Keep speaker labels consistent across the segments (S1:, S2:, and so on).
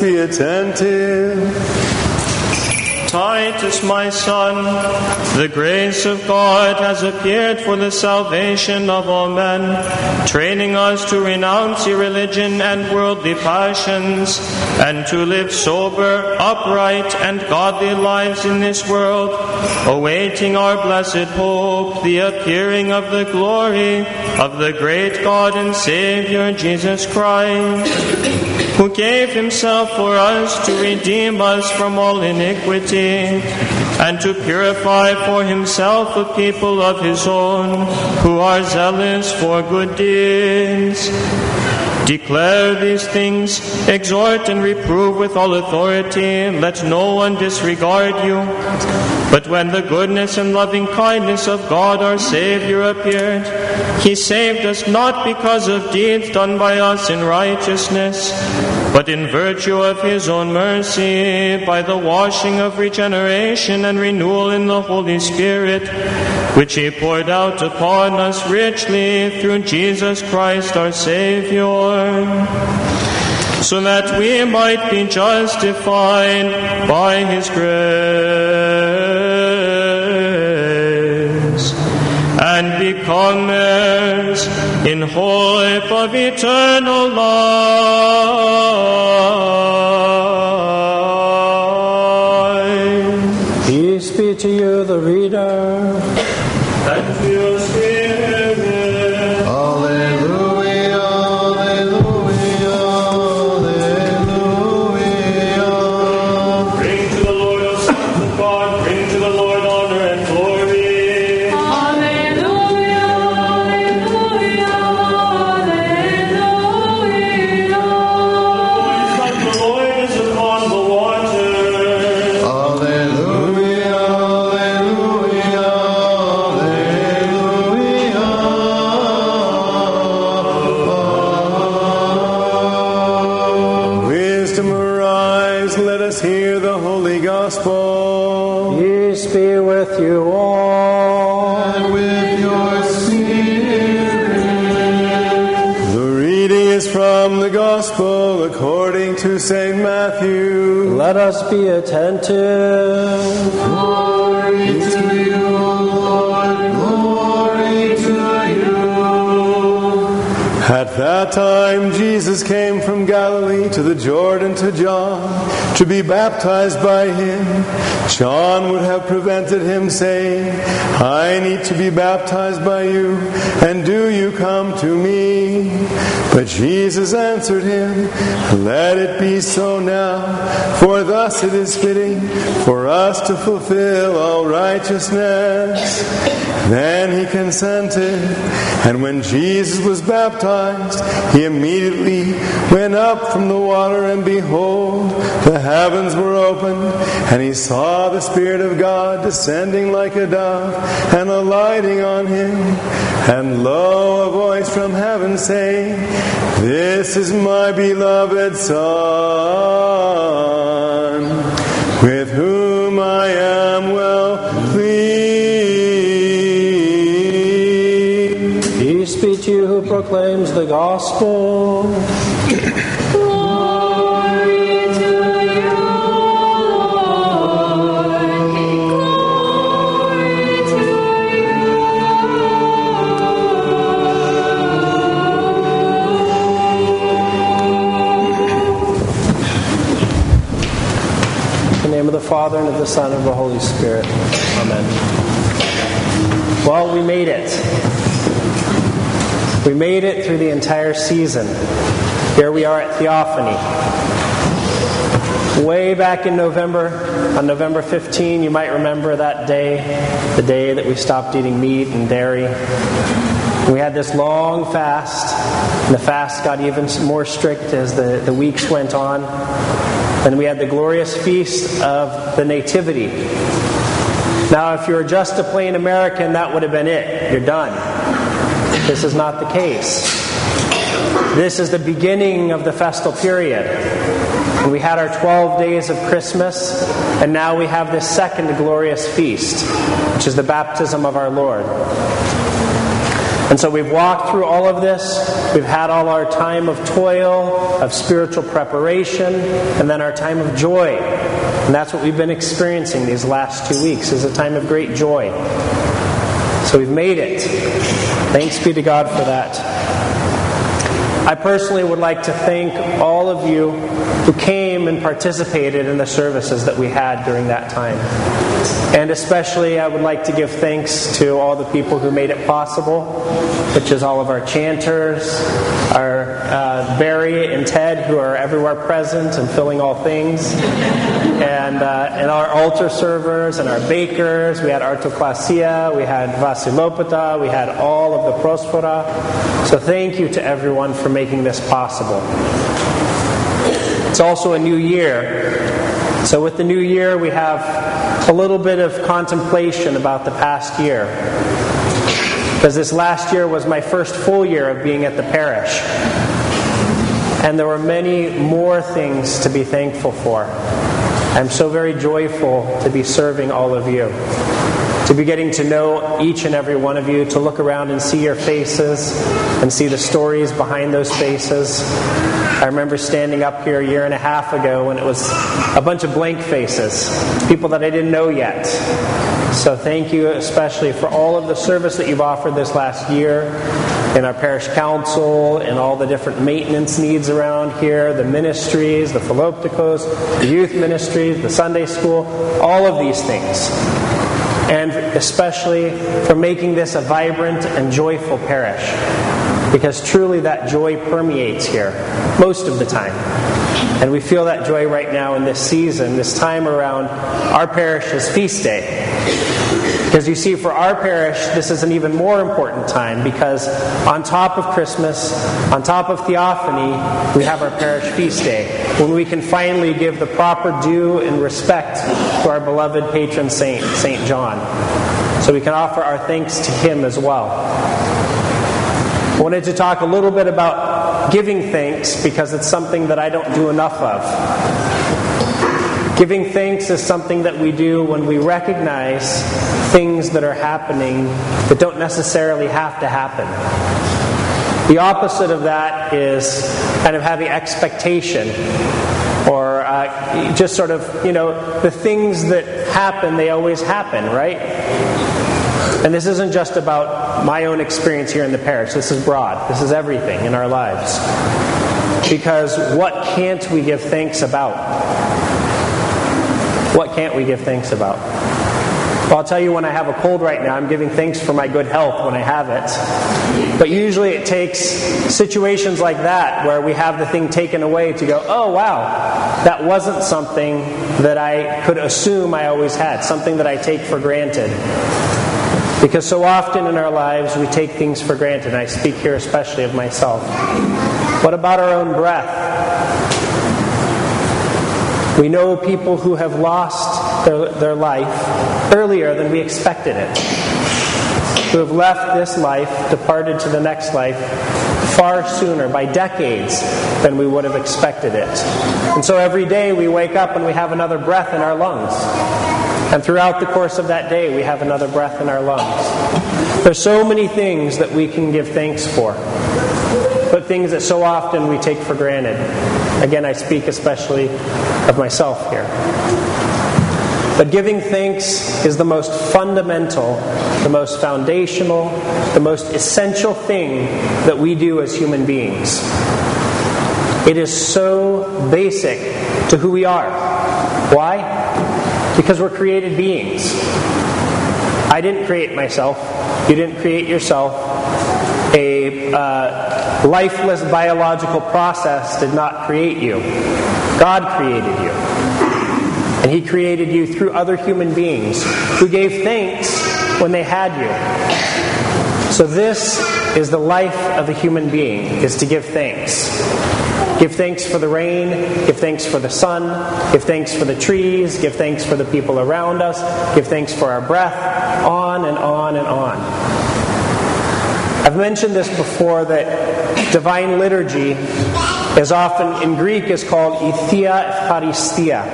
S1: be attentive.
S2: Titus, my son, the grace of God has appeared for the salvation of all men, training us to renounce irreligion and worldly passions, and to live sober, upright, and godly lives in this world, awaiting our blessed hope, the appearing of the glory of the great God and Savior Jesus Christ who gave himself for us to redeem us from all iniquity and to purify for himself a people of his own who are zealous for good deeds. Declare these things, exhort and reprove with all authority, let no one disregard you. But when the goodness and loving kindness of God our Savior appeared, He saved us not because of deeds done by us in righteousness, but in virtue of His own mercy, by the washing of regeneration and renewal in the Holy Spirit, which He poured out upon us richly through Jesus Christ our Savior so that we might be justified by his grace and become in hope of eternal life.
S3: Peace be to you, the reader.
S2: Is
S1: from the gospel according to St. Matthew.
S3: Let us be attentive.
S1: Glory to you, Lord, glory to you. At that time, Jesus came from Galilee to the Jordan to John to be baptized by him. John would have prevented him, saying, I need to be baptized by you, and do you come to me? But Jesus answered him, Let it be so now, for thus it is fitting for us to fulfill all righteousness. Then he consented, and when Jesus was baptized, he immediately went up from the water, and behold, the heavens were opened, and he saw the Spirit of God descending like a dove and alighting on him. And lo, a voice from heaven saying, This is my beloved Son, with whom I am well pleased.
S3: Peace be to you who proclaims the gospel. Father, and of the Son, and of the Holy Spirit. Amen. Well, we made it. We made it through the entire season. Here we are at Theophany. Way back in November, on November 15, you might remember that day, the day that we stopped eating meat and dairy. We had this long fast, and the fast got even more strict as the, the weeks went on. And we had the glorious feast of the Nativity. Now, if you're just a plain American, that would have been it. You're done. This is not the case. This is the beginning of the festal period. We had our 12 days of Christmas, and now we have this second glorious feast, which is the baptism of our Lord. And so we've walked through all of this. We've had all our time of toil, of spiritual preparation, and then our time of joy. And that's what we've been experiencing these last two weeks is a time of great joy. So we've made it. Thanks be to God for that. I personally would like to thank all of you who came and participated in the services that we had during that time. And especially, I would like to give thanks to all the people who made it possible, which is all of our chanters, our uh, Barry and Ted, who are everywhere present and filling all things, and, uh, and our altar servers and our bakers. We had Artoklasia, we had Vasilopita, we had all of the Prosphora. So thank you to everyone for making this possible. It's also a new year. So, with the new year, we have a little bit of contemplation about the past year. Because this last year was my first full year of being at the parish. And there were many more things to be thankful for. I'm so very joyful to be serving all of you to be getting to know each and every one of you, to look around and see your faces and see the stories behind those faces. I remember standing up here a year and a half ago when it was a bunch of blank faces, people that I didn't know yet. So thank you especially for all of the service that you've offered this last year in our parish council and all the different maintenance needs around here, the ministries, the Philoptochos, the youth ministries, the Sunday school, all of these things and especially for making this a vibrant and joyful parish. Because truly that joy permeates here most of the time. And we feel that joy right now in this season, this time around our parish's feast day. Because you see, for our parish, this is an even more important time because on top of Christmas, on top of Theophany, we have our parish feast day when we can finally give the proper due and respect to our beloved patron saint, Saint John. So we can offer our thanks to him as well. I wanted to talk a little bit about giving thanks because it's something that I don't do enough of. Giving thanks is something that we do when we recognize things that are happening that don't necessarily have to happen. The opposite of that is kind of having expectation or uh, just sort of, you know, the things that happen, they always happen, right? And this isn't just about my own experience here in the parish. This is broad. This is everything in our lives. Because what can't we give thanks about? What can't we give thanks about? Well, I'll tell you when I have a cold right now, I'm giving thanks for my good health when I have it. But usually it takes situations like that where we have the thing taken away to go, oh, wow, that wasn't something that I could assume I always had, something that I take for granted. Because so often in our lives we take things for granted, I speak here especially of myself. What about our own breath? We know people who have lost their, their life earlier than we expected it, who have left this life, departed to the next life far sooner, by decades, than we would have expected it. And so every day we wake up and we have another breath in our lungs. And throughout the course of that day, we have another breath in our lungs. There's so many things that we can give thanks for, but things that so often we take for granted. Again, I speak especially of myself here. But giving thanks is the most fundamental, the most foundational, the most essential thing that we do as human beings. It is so basic to who we are. Why? Because we're created beings. I didn't create myself. You didn't create yourself. A uh, lifeless biological process did not create you. God created you. And He created you through other human beings who gave thanks when they had you. So this is the life of a human being, is to give thanks. Give thanks for the rain, give thanks for the sun, give thanks for the trees, give thanks for the people around us, give thanks for our breath, on and on and on. I've mentioned this before that divine liturgy is often in Greek is called Ithia Eucharistia,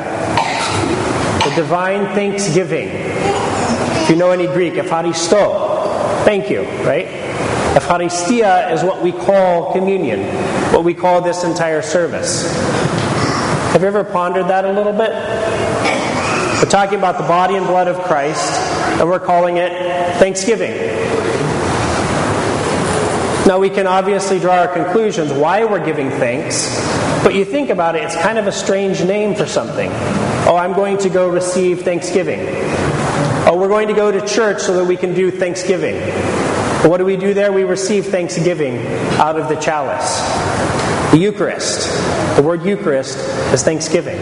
S3: the divine thanksgiving. If you know any Greek, Eucharisto, thank you, right? Eucharistia is what we call communion, what we call this entire service. Have you ever pondered that a little bit? We're talking about the body and blood of Christ, and we're calling it Thanksgiving. Now, we can obviously draw our conclusions why we're giving thanks, but you think about it, it's kind of a strange name for something. Oh, I'm going to go receive Thanksgiving. Oh, we're going to go to church so that we can do Thanksgiving. What do we do there? We receive Thanksgiving out of the chalice. The Eucharist. The word Eucharist is Thanksgiving.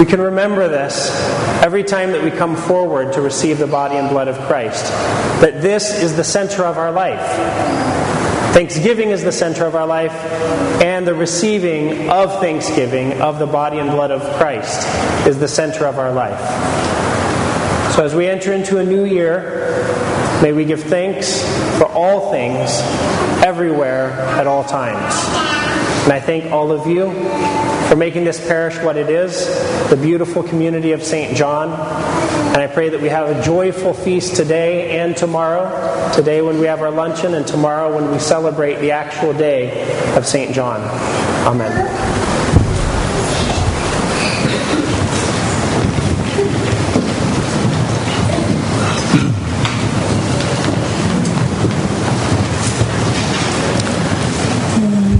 S3: We can remember this every time that we come forward to receive the body and blood of Christ. That this is the center of our life. Thanksgiving is the center of our life, and the receiving of thanksgiving of the body and blood of Christ is the center of our life. So as we enter into a new year, may we give thanks for all things, everywhere, at all times. And I thank all of you for making this parish what it is, the beautiful community of St. John. And I pray that we have a joyful feast today and tomorrow. Today when we have our luncheon, and tomorrow when we celebrate the actual day of St. John. Amen.